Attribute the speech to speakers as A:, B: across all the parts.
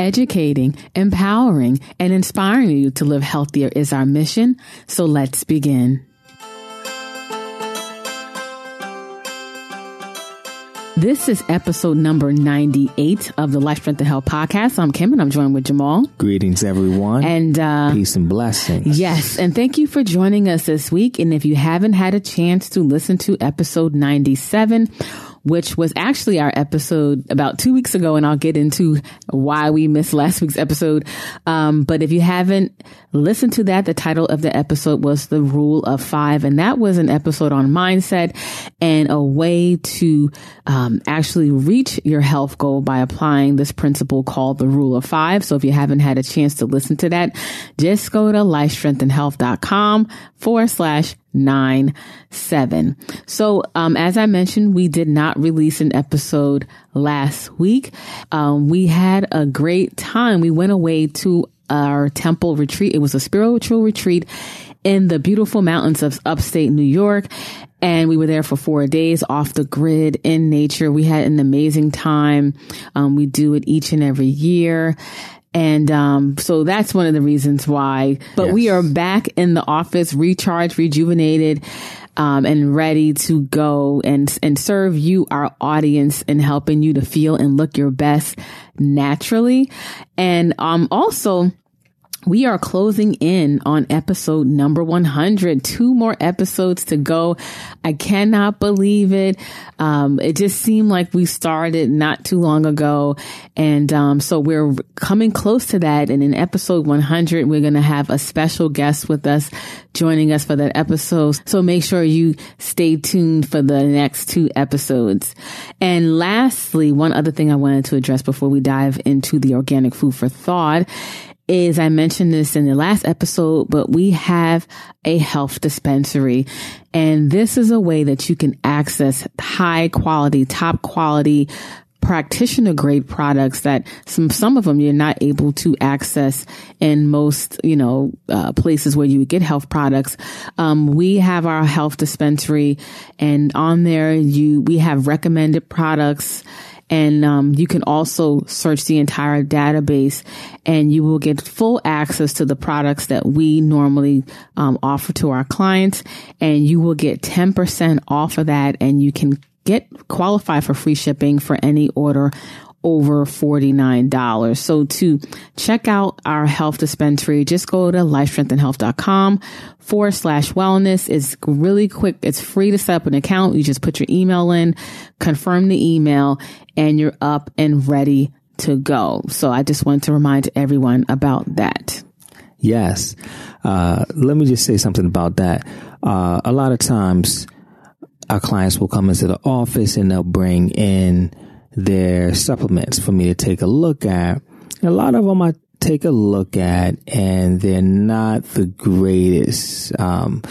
A: Educating, empowering, and inspiring you to live healthier is our mission. So let's begin. This is episode number 98 of the Life Strength and Health podcast. I'm Kim and I'm joined with Jamal.
B: Greetings, everyone.
A: And uh,
B: peace and blessings.
A: Yes. And thank you for joining us this week. And if you haven't had a chance to listen to episode 97, which was actually our episode about two weeks ago. And I'll get into why we missed last week's episode. Um, but if you haven't listened to that, the title of the episode was The Rule of Five. And that was an episode on mindset and a way to um, actually reach your health goal by applying this principle called the Rule of Five. So if you haven't had a chance to listen to that, just go to lifestrengthandhealth.com forward slash nine seven. So, um, as I mentioned, we did not release an episode last week. Um, we had a great time. We went away to our temple retreat. It was a spiritual retreat in the beautiful mountains of upstate New York. And we were there for four days off the grid in nature. We had an amazing time. Um, we do it each and every year. And um, so that's one of the reasons why. But yes. we are back in the office, recharged, rejuvenated, um, and ready to go and and serve you, our audience, and helping you to feel and look your best naturally. And um, also we are closing in on episode number 100. Two more episodes to go. I cannot believe it. Um, it just seemed like we started not too long ago. And, um, so we're coming close to that. And in episode 100, we're going to have a special guest with us joining us for that episode. So make sure you stay tuned for the next two episodes. And lastly, one other thing I wanted to address before we dive into the organic food for thought is I mentioned this in the last episode, but we have a health dispensary. And this is a way that you can access high quality, top quality practitioner grade products that some some of them you're not able to access in most you know uh, places where you get health products. Um, we have our health dispensary and on there you we have recommended products and um, you can also search the entire database and you will get full access to the products that we normally um, offer to our clients. And you will get 10% off of that and you can get qualify for free shipping for any order over $49. So to check out our health dispensary, just go to lifestrengthandhealth.com forward slash wellness. It's really quick. It's free to set up an account. You just put your email in, confirm the email, and you're up and ready to go. So I just want to remind everyone about that.
B: Yes. Uh, let me just say something about that. Uh, a lot of times our clients will come into the office and they'll bring in their supplements for me to take a look at. A lot of them I take a look at and they're not the greatest. Um,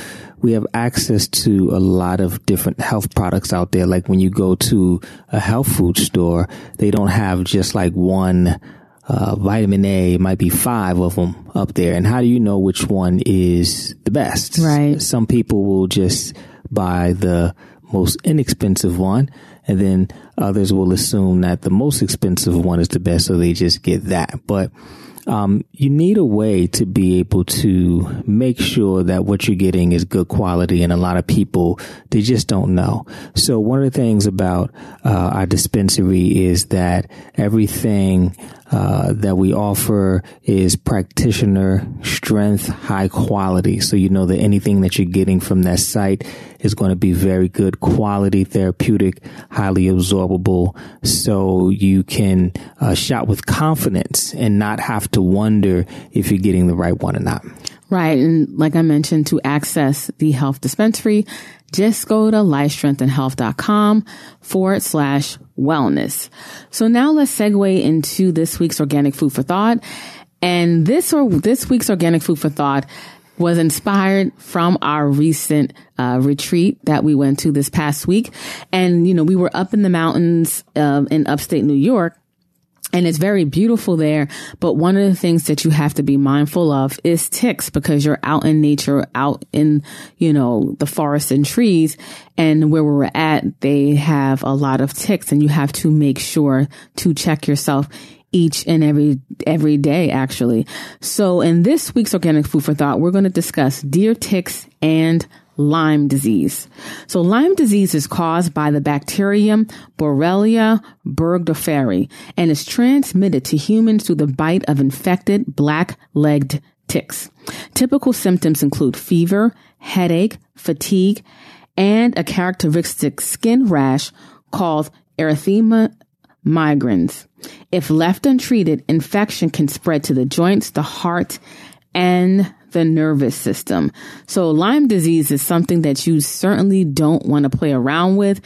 B: we have access to a lot of different health products out there. Like when you go to a health food store, they don't have just like one uh, vitamin A, it might be five of them up there. And how do you know which one is the best?
A: Right.
B: Some people will just buy the most inexpensive one and then others will assume that the most expensive one is the best, so they just get that. But um, you need a way to be able to make sure that what you're getting is good quality. And a lot of people, they just don't know. So one of the things about uh, our dispensary is that everything uh, that we offer is practitioner strength, high quality. So you know that anything that you're getting from that site is going to be very good quality, therapeutic, highly absorbable. So you can uh, shop with confidence and not have to wonder if you're getting the right one or not.
A: Right. And like I mentioned, to access the health dispensary, just go to lifestrengthandhealth.com forward slash wellness. So now let's segue into this week's organic food for thought. And this or this week's organic food for thought was inspired from our recent uh, retreat that we went to this past week. And, you know, we were up in the mountains uh, in upstate New York and it's very beautiful there. But one of the things that you have to be mindful of is ticks because you're out in nature, out in, you know, the forest and trees. And where we're at, they have a lot of ticks and you have to make sure to check yourself each and every every day actually. So in this week's organic food for thought, we're going to discuss deer ticks and Lyme disease. So Lyme disease is caused by the bacterium Borrelia burgdorferi and is transmitted to humans through the bite of infected black-legged ticks. Typical symptoms include fever, headache, fatigue, and a characteristic skin rash called erythema migrans. If left untreated, infection can spread to the joints, the heart, and the nervous system. So Lyme disease is something that you certainly don't want to play around with.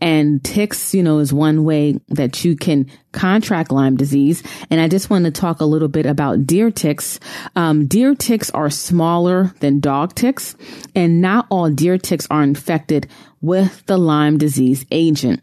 A: And ticks, you know, is one way that you can contract Lyme disease. And I just want to talk a little bit about deer ticks. Um, deer ticks are smaller than dog ticks, and not all deer ticks are infected with the Lyme disease agent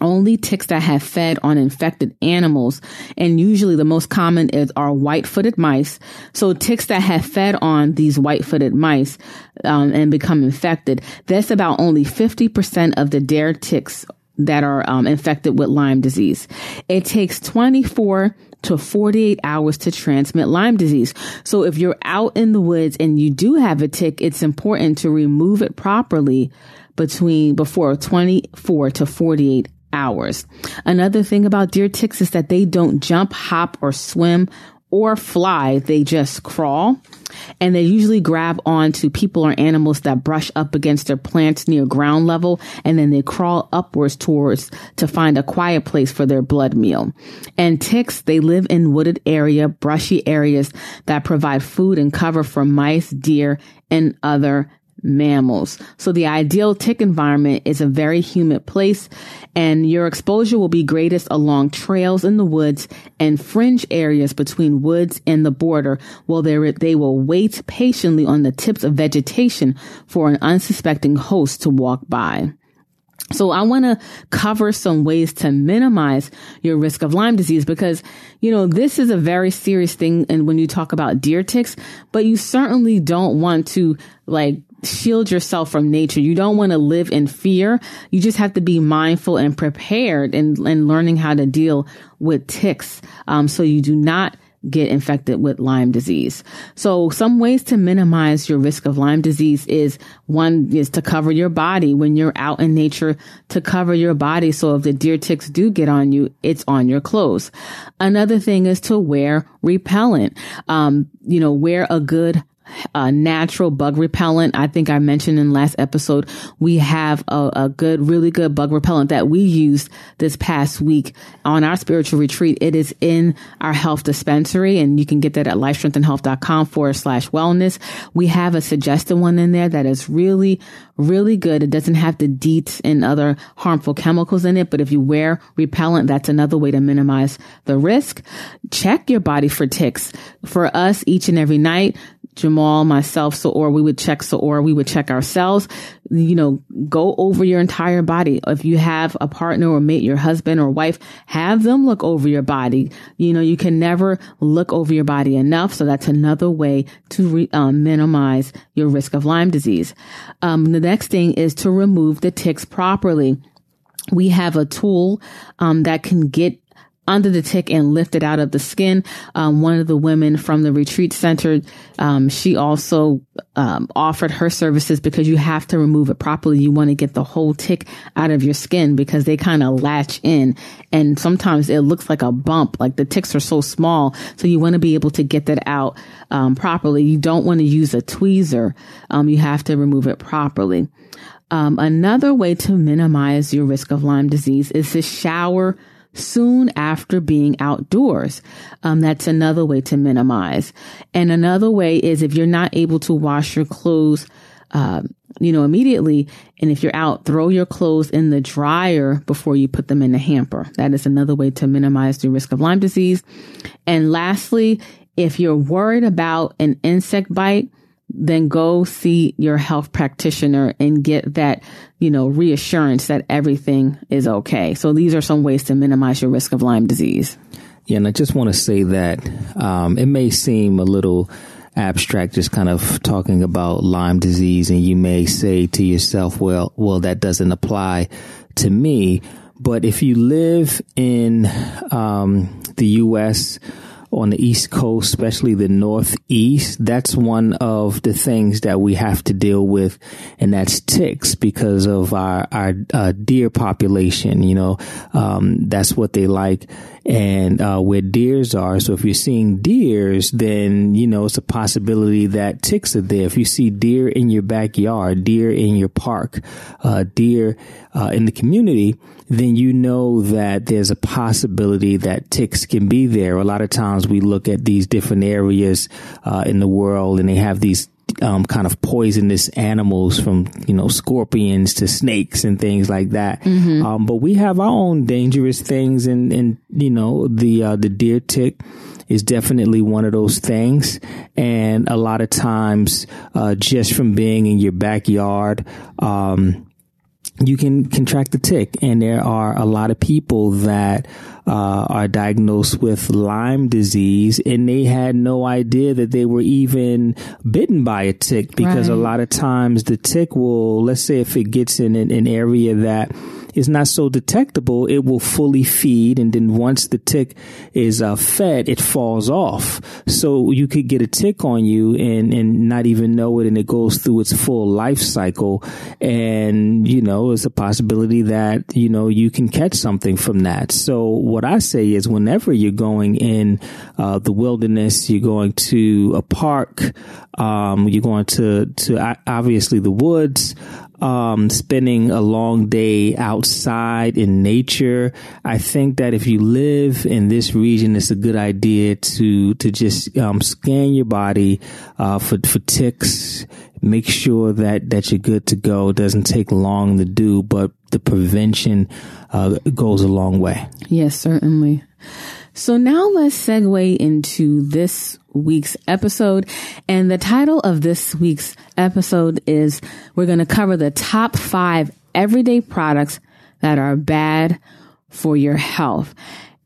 A: only ticks that have fed on infected animals. And usually the most common is are white-footed mice. So ticks that have fed on these white-footed mice um, and become infected, that's about only 50% of the deer ticks that are um, infected with Lyme disease. It takes 24 to 48 hours to transmit Lyme disease. So if you're out in the woods and you do have a tick, it's important to remove it properly between before 24 to 48 hours. Another thing about deer ticks is that they don't jump, hop, or swim or fly. They just crawl and they usually grab onto people or animals that brush up against their plants near ground level. And then they crawl upwards towards to find a quiet place for their blood meal. And ticks, they live in wooded area, brushy areas that provide food and cover for mice, deer, and other mammals. So the ideal tick environment is a very humid place and your exposure will be greatest along trails in the woods and fringe areas between woods and the border while they, they will wait patiently on the tips of vegetation for an unsuspecting host to walk by. So I want to cover some ways to minimize your risk of Lyme disease because, you know, this is a very serious thing. And when you talk about deer ticks, but you certainly don't want to like shield yourself from nature. You don't want to live in fear. You just have to be mindful and prepared and, and learning how to deal with ticks. Um, so you do not get infected with Lyme disease. So some ways to minimize your risk of Lyme disease is one is to cover your body when you're out in nature to cover your body. So if the deer ticks do get on you, it's on your clothes. Another thing is to wear repellent. Um, you know, wear a good uh, natural bug repellent. I think I mentioned in last episode, we have a, a, good, really good bug repellent that we used this past week on our spiritual retreat. It is in our health dispensary and you can get that at lifestrengthandhealth.com forward slash wellness. We have a suggested one in there that is really, really good. It doesn't have the DEET and other harmful chemicals in it, but if you wear repellent, that's another way to minimize the risk. Check your body for ticks. For us, each and every night, Jamal, myself, so or we would check so or we would check ourselves. You know, go over your entire body. If you have a partner or mate, your husband or wife, have them look over your body. You know, you can never look over your body enough. So that's another way to re, um, minimize your risk of Lyme disease. Um, the next thing is to remove the ticks properly we have a tool um, that can get under the tick and lift it out of the skin. Um, one of the women from the retreat center, um, she also um, offered her services because you have to remove it properly. You want to get the whole tick out of your skin because they kind of latch in, and sometimes it looks like a bump. Like the ticks are so small, so you want to be able to get that out um, properly. You don't want to use a tweezer. Um, you have to remove it properly. Um, another way to minimize your risk of Lyme disease is to shower soon after being outdoors. Um, that's another way to minimize. And another way is if you're not able to wash your clothes, uh, you know, immediately. And if you're out, throw your clothes in the dryer before you put them in the hamper. That is another way to minimize the risk of Lyme disease. And lastly, if you're worried about an insect bite, then go see your health practitioner and get that, you know, reassurance that everything is okay. So these are some ways to minimize your risk of Lyme disease.
B: Yeah, and I just want to say that um, it may seem a little abstract, just kind of talking about Lyme disease, and you may say to yourself, "Well, well, that doesn't apply to me." but if you live in um, the U.S., on the East Coast, especially the Northeast, that's one of the things that we have to deal with, and that's ticks because of our our uh, deer population. You know, um, that's what they like, and uh, where deers are. So if you're seeing deers, then you know it's a possibility that ticks are there. If you see deer in your backyard, deer in your park, uh, deer uh, in the community then you know that there's a possibility that ticks can be there. A lot of times we look at these different areas uh, in the world and they have these um, kind of poisonous animals from you know scorpions to snakes and things like that. Mm-hmm. Um, but we have our own dangerous things, and and you know the uh, the deer tick is definitely one of those things. And a lot of times, uh, just from being in your backyard. Um, you can contract the tick. And there are a lot of people that uh, are diagnosed with Lyme disease and they had no idea that they were even bitten by a tick because right. a lot of times the tick will, let's say if it gets in an, an area that is not so detectable, it will fully feed. And then once the tick is uh, fed, it falls off. So you could get a tick on you and, and not even know it. And it goes through its full life cycle. And, you know, it's a possibility that, you know, you can catch something from that. So what I say is whenever you're going in uh, the wilderness, you're going to a park, um, you're going to, to obviously the woods, um, spending a long day outside in nature. I think that if you live in this region, it's a good idea to to just um, scan your body uh, for for ticks. Make sure that that you're good to go. It doesn't take long to do, but the prevention uh, goes a long way.
A: Yes, certainly. So now let's segue into this week's episode. And the title of this week's episode is we're going to cover the top five everyday products that are bad for your health.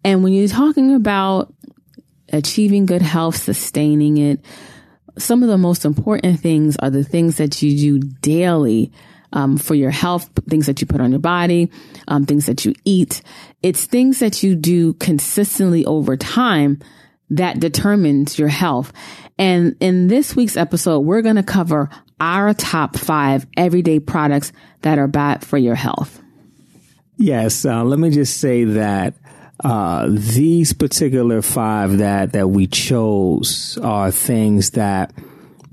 A: And when you're talking about achieving good health, sustaining it, some of the most important things are the things that you do daily um, for your health, things that you put on your body, um, things that you eat. It's things that you do consistently over time that determines your health. And in this week's episode, we're going to cover our top five everyday products that are bad for your health.
B: Yes. Uh, let me just say that uh, these particular five that, that we chose are things that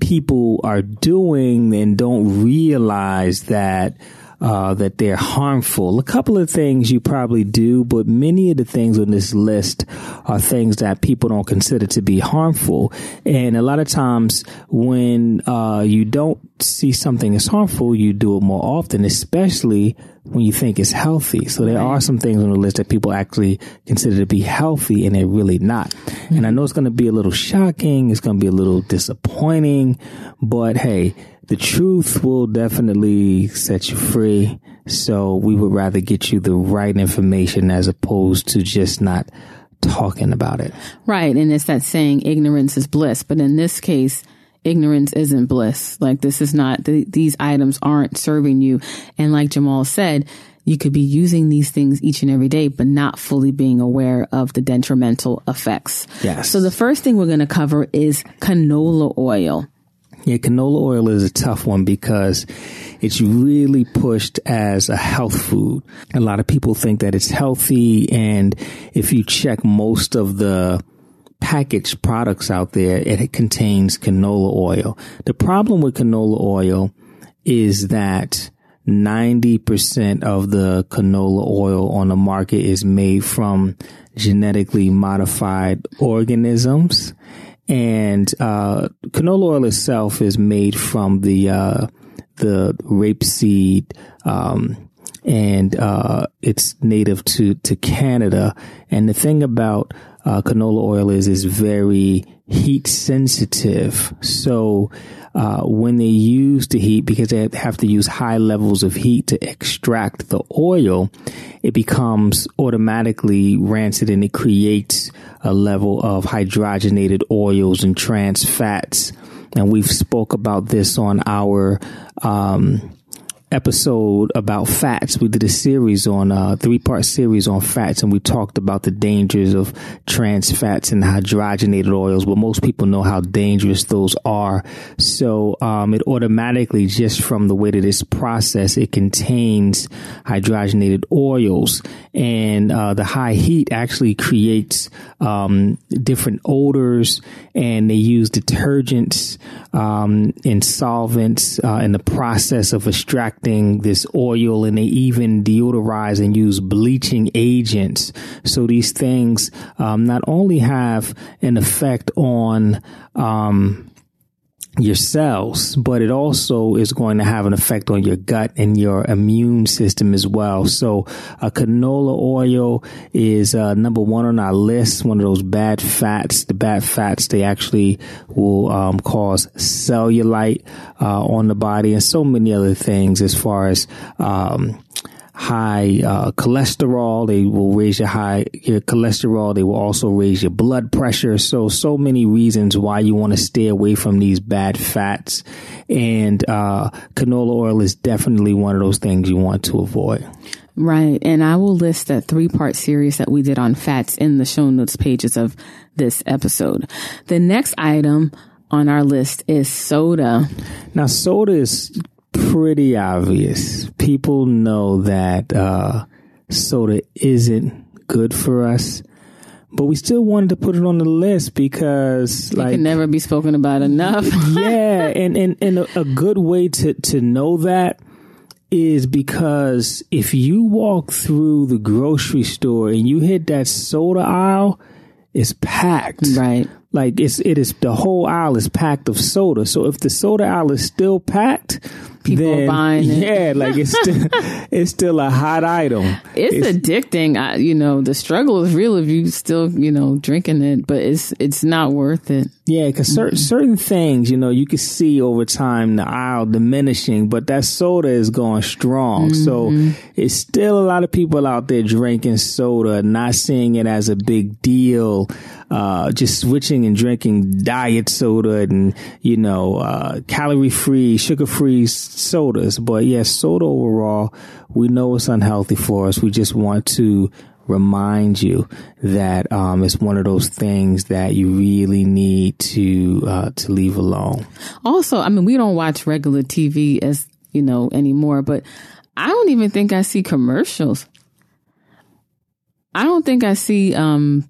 B: people are doing and don't realize that uh, that they're harmful. A couple of things you probably do, but many of the things on this list are things that people don't consider to be harmful. And a lot of times when uh, you don't see something as harmful, you do it more often, especially when you think it's healthy. So there are some things on the list that people actually consider to be healthy and they're really not. Mm-hmm. And I know it's going to be a little shocking. It's going to be a little disappointing, but hey, the truth will definitely set you free. So we would rather get you the right information as opposed to just not talking about it.
A: Right. And it's that saying ignorance is bliss. But in this case, ignorance isn't bliss. Like this is not, the, these items aren't serving you. And like Jamal said, you could be using these things each and every day, but not fully being aware of the detrimental effects.
B: Yes.
A: So the first thing we're going to cover is canola oil.
B: Yeah, canola oil is a tough one because it's really pushed as a health food. A lot of people think that it's healthy. And if you check most of the packaged products out there, it contains canola oil. The problem with canola oil is that 90% of the canola oil on the market is made from genetically modified organisms and uh, canola oil itself is made from the uh, the rapeseed, um, and uh, it's native to to Canada. And the thing about uh, canola oil is is very heat sensitive. So uh, when they use the heat, because they have to use high levels of heat to extract the oil, it becomes automatically rancid and it creates a level of hydrogenated oils and trans fats. And we've spoke about this on our um, episode about fats. We did a series on uh, three part series on fats, and we talked about the dangers of trans fats and hydrogenated oils. But most people know how dangerous those are. So um, it automatically, just from the way that it's processed, it contains hydrogenated oils, and uh, the high heat actually creates um, different odors, and they use detergents um, and solvents uh, in the process of extracting this oil, and they even deodorize and use bleaching agents. So these things um, not only have an effect on um, your cells, but it also is going to have an effect on your gut and your immune system as well. So, uh, canola oil is uh, number one on our list. One of those bad fats. The bad fats they actually will um, cause cellulite uh, on the body and so many other things as far as um, high uh, cholesterol. They will raise your high your cholesterol. They will also raise your blood pressure. So so many reasons why you want to stay away from these bad fats. And uh, canola oil is definitely one of those things you want to avoid.
A: Right. And I will list that three part series that we did on fats in the show notes pages of this episode. The next item on our list is soda.
B: Now, soda is pretty obvious. People know that uh, soda isn't good for us, but we still wanted to put it on the list because, like, it
A: can never be spoken about enough.
B: yeah, and and and a, a good way to to know that is because if you walk through the grocery store and you hit that soda aisle, it's packed.
A: Right.
B: Like it's it is the whole aisle is packed of soda. So if the soda aisle is still packed,
A: People
B: then,
A: buying it.
B: Yeah, like it's still it's still a hot item.
A: It's, it's addicting. I, you know, the struggle is real if you still, you know, drinking it, but it's it's not worth it.
B: Yeah, because certain certain things, you know, you can see over time the aisle diminishing, but that soda is going strong. Mm-hmm. So it's still a lot of people out there drinking soda, not seeing it as a big deal. Uh, just switching and drinking diet soda and you know uh, calorie free, sugar free sodas. But yes, soda overall, we know it's unhealthy for us. We just want to remind you that um, it's one of those things that you really need to uh, to leave alone.
A: Also, I mean, we don't watch regular TV as you know anymore, but I don't even think I see commercials. I don't think I see um,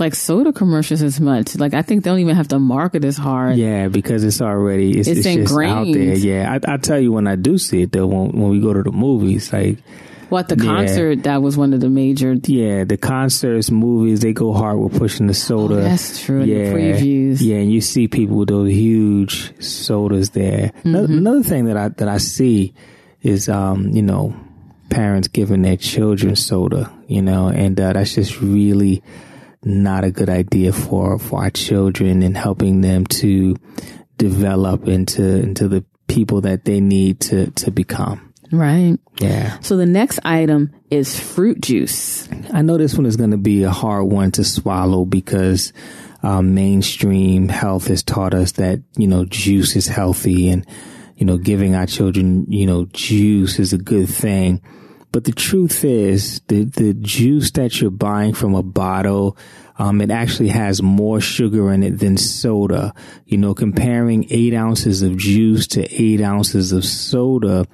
A: like soda commercials as much. Like I think they don't even have to market as hard.
B: Yeah, because it's already it's, it's, it's just out there. Yeah, I, I tell you when I do see it though, when when we go to the movies, like.
A: What the concert yeah. that was one of the major.
B: Yeah, the concerts, movies, they go hard with pushing the soda. Oh,
A: that's true.
B: Yeah,
A: previews.
B: Yeah, and you see people with those huge sodas there. Mm-hmm. Another, another thing that I that I see is, um, you know, parents giving their children soda. You know, and uh, that's just really not a good idea for for our children and helping them to develop into into the people that they need to to become.
A: Right.
B: Yeah.
A: So the next item is fruit juice.
B: I know this one is going to be a hard one to swallow because um, mainstream health has taught us that you know juice is healthy and you know giving our children you know juice is a good thing. But the truth is, the, the juice that you're buying from a bottle, um, it actually has more sugar in it than soda. You know, comparing eight ounces of juice to eight ounces of soda,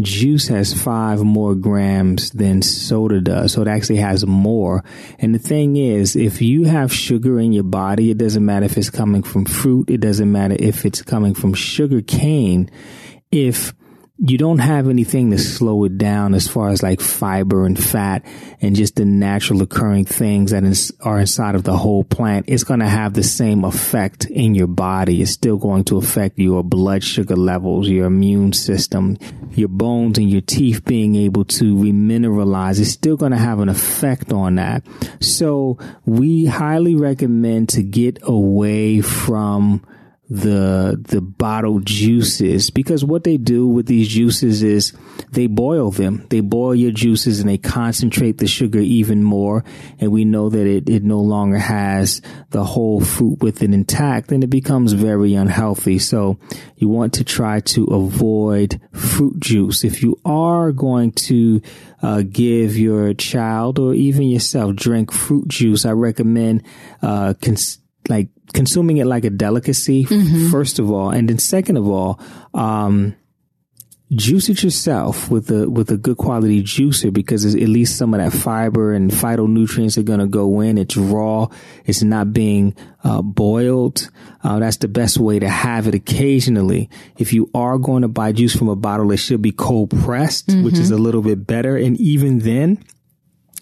B: juice has five more grams than soda does. So it actually has more. And the thing is, if you have sugar in your body, it doesn't matter if it's coming from fruit. It doesn't matter if it's coming from sugar cane. If you don't have anything to slow it down as far as like fiber and fat and just the natural occurring things that is, are inside of the whole plant. It's going to have the same effect in your body. It's still going to affect your blood sugar levels, your immune system, your bones and your teeth being able to remineralize. It's still going to have an effect on that. So we highly recommend to get away from the the bottled juices because what they do with these juices is they boil them. They boil your juices and they concentrate the sugar even more. And we know that it, it no longer has the whole fruit with it intact and it becomes very unhealthy. So you want to try to avoid fruit juice. If you are going to uh, give your child or even yourself drink fruit juice, I recommend uh, cons- like consuming it like a delicacy, mm-hmm. first of all, and then second of all, um, juice it yourself with a with a good quality juicer because at least some of that fiber and phytonutrients are going to go in. It's raw. It's not being uh, boiled. Uh, that's the best way to have it occasionally. If you are going to buy juice from a bottle, it should be cold pressed, mm-hmm. which is a little bit better. And even then,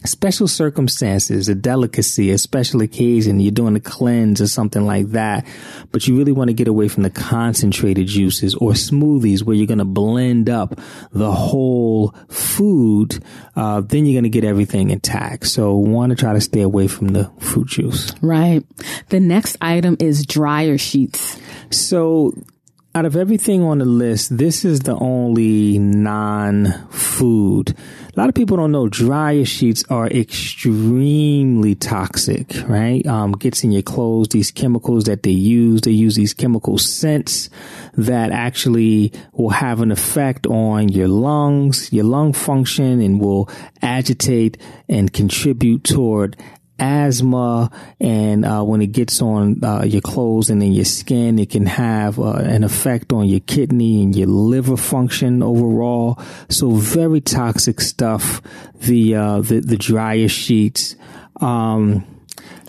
B: special circumstances, a delicacy, a special occasion, you're doing a cleanse or something like that, but you really want to get away from the concentrated juices or smoothies where you're going to blend up the whole food, uh, then you're going to get everything intact. So want to try to stay away from the fruit juice.
A: Right. The next item is dryer sheets.
B: So out of everything on the list, this is the only non-food. A lot of people don't know dryer sheets are extremely toxic, right? Um, gets in your clothes, these chemicals that they use, they use these chemical scents that actually will have an effect on your lungs, your lung function and will agitate and contribute toward asthma and uh, when it gets on uh, your clothes and in your skin it can have uh, an effect on your kidney and your liver function overall. So very toxic stuff the uh, the, the dryer sheets. Um,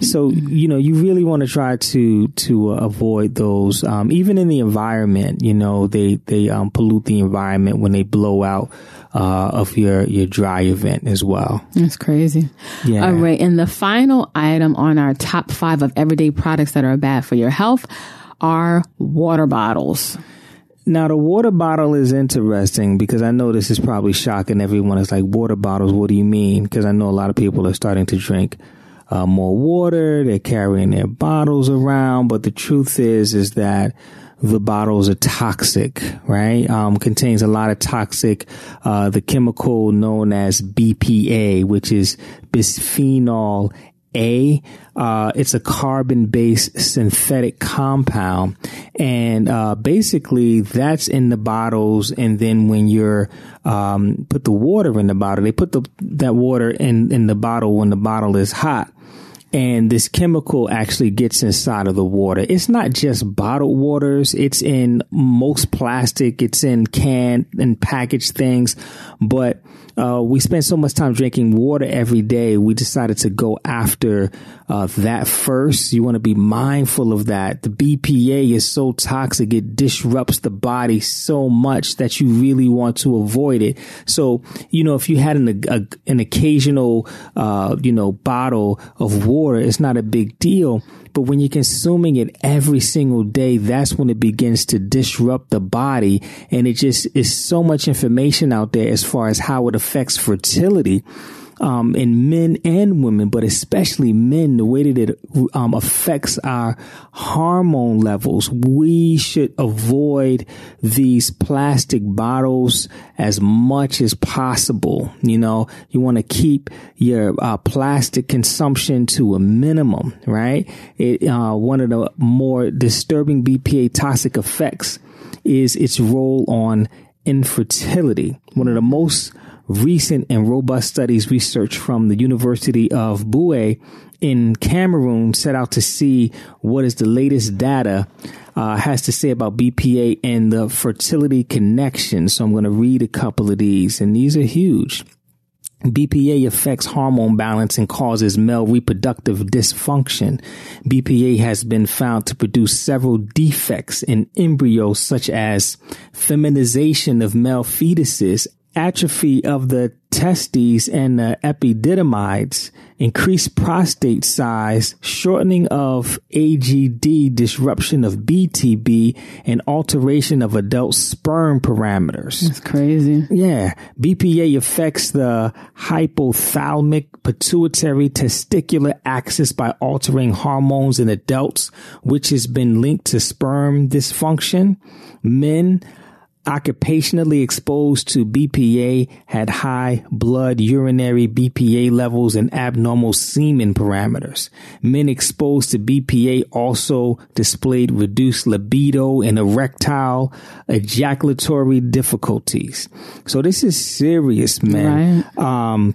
B: so you know you really want to try to to uh, avoid those um, even in the environment you know they they um, pollute the environment when they blow out uh, of your your dry event as well.
A: That's crazy. Yeah. All right, and the final item on our top five of everyday products that are bad for your health are water bottles.
B: Now the water bottle is interesting because I know this is probably shocking everyone. It's like water bottles. What do you mean? Because I know a lot of people are starting to drink uh, more water. They're carrying their bottles around, but the truth is, is that the bottles are toxic, right? Um, contains a lot of toxic, uh, the chemical known as BPA, which is bisphenol a. Uh, it's a carbon based synthetic compound. And, uh, basically that's in the bottles. And then when you're, um, put the water in the bottle, they put the, that water in, in the bottle when the bottle is hot and this chemical actually gets inside of the water. It's not just bottled waters. It's in most plastic. It's in canned and packaged things. But, uh, we spend so much time drinking water every day. We decided to go after, uh, that first. You want to be mindful of that. The BPA is so toxic. It disrupts the body so much that you really want to avoid it. So, you know, if you had an, a, an occasional, uh, you know, bottle of water, water, it's not a big deal. But when you're consuming it every single day, that's when it begins to disrupt the body. And it just is so much information out there as far as how it affects fertility um, in men and women, but especially men, the way that it um, affects our hormone levels. We should avoid these plastic bottles as much as possible. You know, you want to keep your uh, plastic consumption to a minimum, right? It, uh, one of the more disturbing BPA toxic effects is its role on infertility. One of the most recent and robust studies research from the University of Buea in Cameroon set out to see what is the latest data uh, has to say about BPA and the fertility connection. So I'm going to read a couple of these, and these are huge. BPA affects hormone balance and causes male reproductive dysfunction. BPA has been found to produce several defects in embryos such as feminization of male fetuses atrophy of the testes and the epididymides, increased prostate size, shortening of AGD, disruption of BTB, and alteration of adult sperm parameters.
A: That's crazy.
B: Yeah. BPA affects the hypothalamic pituitary testicular axis by altering hormones in adults, which has been linked to sperm dysfunction. Men occupationally exposed to BPA had high blood urinary BPA levels and abnormal semen parameters. Men exposed to BPA also displayed reduced libido and erectile ejaculatory difficulties. So this is serious, man.
A: Right.
B: Um,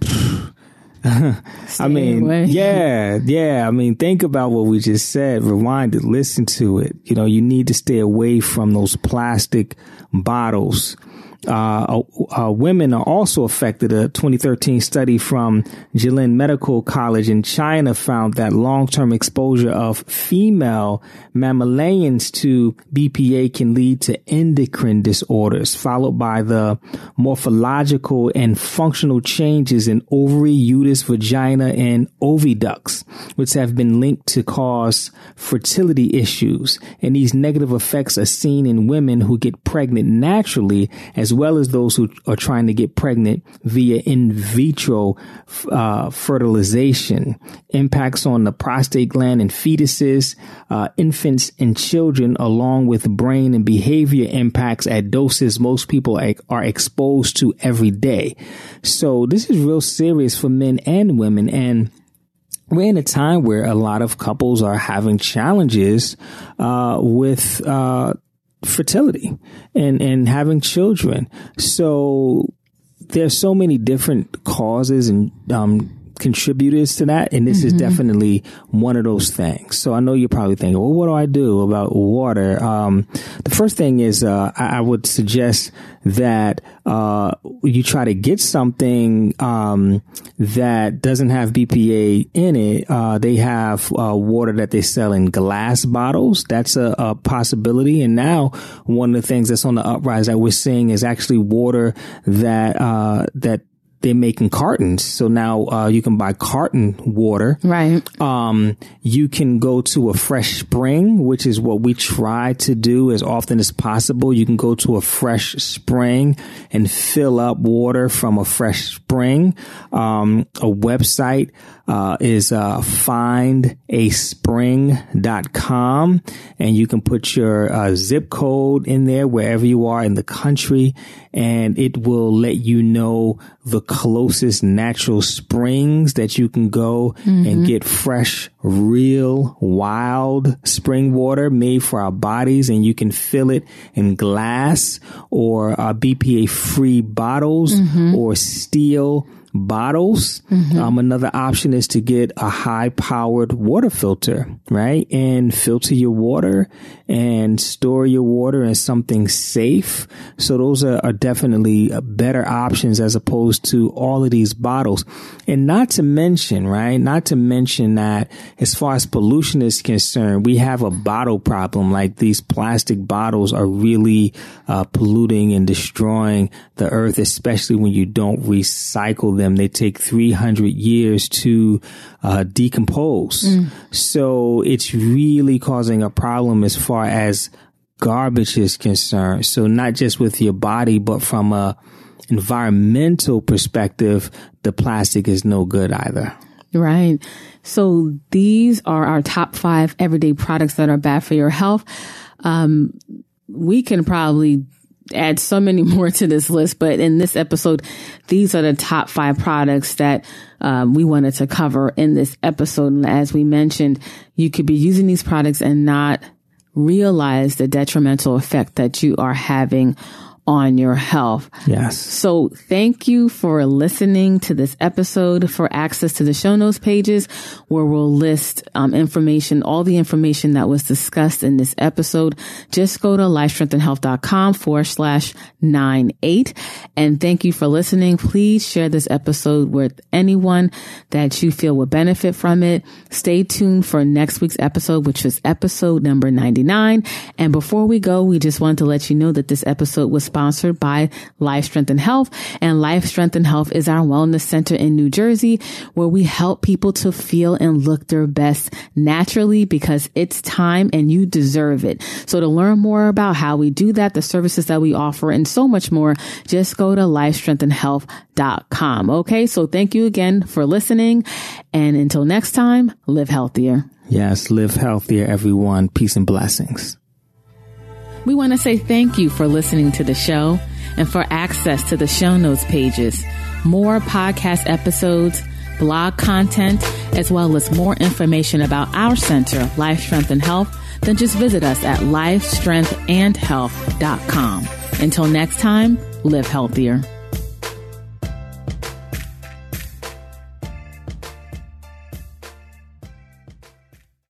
B: I mean,
A: away.
B: yeah, yeah. I mean, think about what we just said. Rewind it, listen to it. You know, you need to stay away from those plastic bottles. Uh, uh, women are also affected. A 2013 study from Jilin Medical College in China found that long-term exposure of female mammalians to BPA can lead to endocrine disorders, followed by the morphological and functional changes in ovary, uterus, vagina, and oviducts, which have been linked to cause fertility issues. And these negative effects are seen in women who get pregnant naturally as well as those who are trying to get pregnant via in vitro uh, fertilization. Impacts on the prostate gland and fetuses, uh, infants and children, along with brain and behavior impacts at doses most people are exposed to every day. So this is real serious for men and women. And we're in a time where a lot of couples are having challenges uh, with uh, fertility and and having children. So there's so many different causes and um, contributors to that, and this mm-hmm. is definitely one of those things. So I know you're probably thinking, well, what do I do about water? Um, the first thing is uh, I, I, would suggest that uh, you try to get something um, that doesn't have BPA in it. Uh, they have uh, water that they sell in glass bottles. That's a, a, possibility. And now one of the things that's on the uprise that we're seeing is actually water that uh, that they're making cartons. So now uh, you can buy carton water.
A: Right.
B: Um, you can go to a fresh spring, which is what we try to do as often as possible. You can go to a fresh spring and fill up water from a fresh spring. Um, a website uh, is uh, findaspring.com and you can put your uh, zip code in there wherever you are in the country and it will let you know the closest natural springs that you can go mm-hmm. and get fresh, real, wild spring water made for our bodies and you can fill it in glass or uh, BPA free bottles mm-hmm. or steel bottles. Mm-hmm. Um, another option is to get a high powered water filter, right? And filter your water and store your water in something safe. So those are, are definitely uh, better options as opposed to all of these bottles. And not to mention, right? Not to mention that as far as pollution is concerned, we have a bottle problem. Like these plastic bottles are really uh, polluting and destroying the earth, especially when you don't recycle them. They take 300 years to uh, decompose. Mm. So it's really causing a problem as far as garbage is concerned. So not just with your body, but from a environmental perspective, the plastic is no good either.
A: Right. So these are our top five everyday products that are bad for your health. Um, we can probably add so many more to this list, but in this episode, these are the top five products that um, we wanted to cover in this episode. And as we mentioned, you could be using these products and not realize the detrimental effect that you are having on your health.
B: Yes.
A: So thank you for listening to this episode. For access to the show notes pages where we'll list um, information, all the information that was discussed in this episode, just go to lifestrengthandhealth.com forward slash nine eight. And thank you for listening. Please share this episode with anyone that you feel would benefit from it. Stay tuned for next week's episode, which is episode number 99. And before we go, we just want to let you know that this episode was sponsored by Life Strength and Health. And Life Strength and Health is our wellness center in New Jersey where we help people to feel and look their best naturally because it's time and you deserve it. So to learn more about how we do that, the services that we offer and so much more, just go to lifestrengthandhealth.com. Okay. So thank you again for listening. And until next time, live healthier.
B: Yes. Live healthier, everyone. Peace and blessings.
A: We want to say thank you for listening to the show and for access to the show notes pages, more podcast episodes, blog content, as well as more information about our center, Life Strength and Health, then just visit us at lifestrengthandhealth.com. Until next time, live healthier.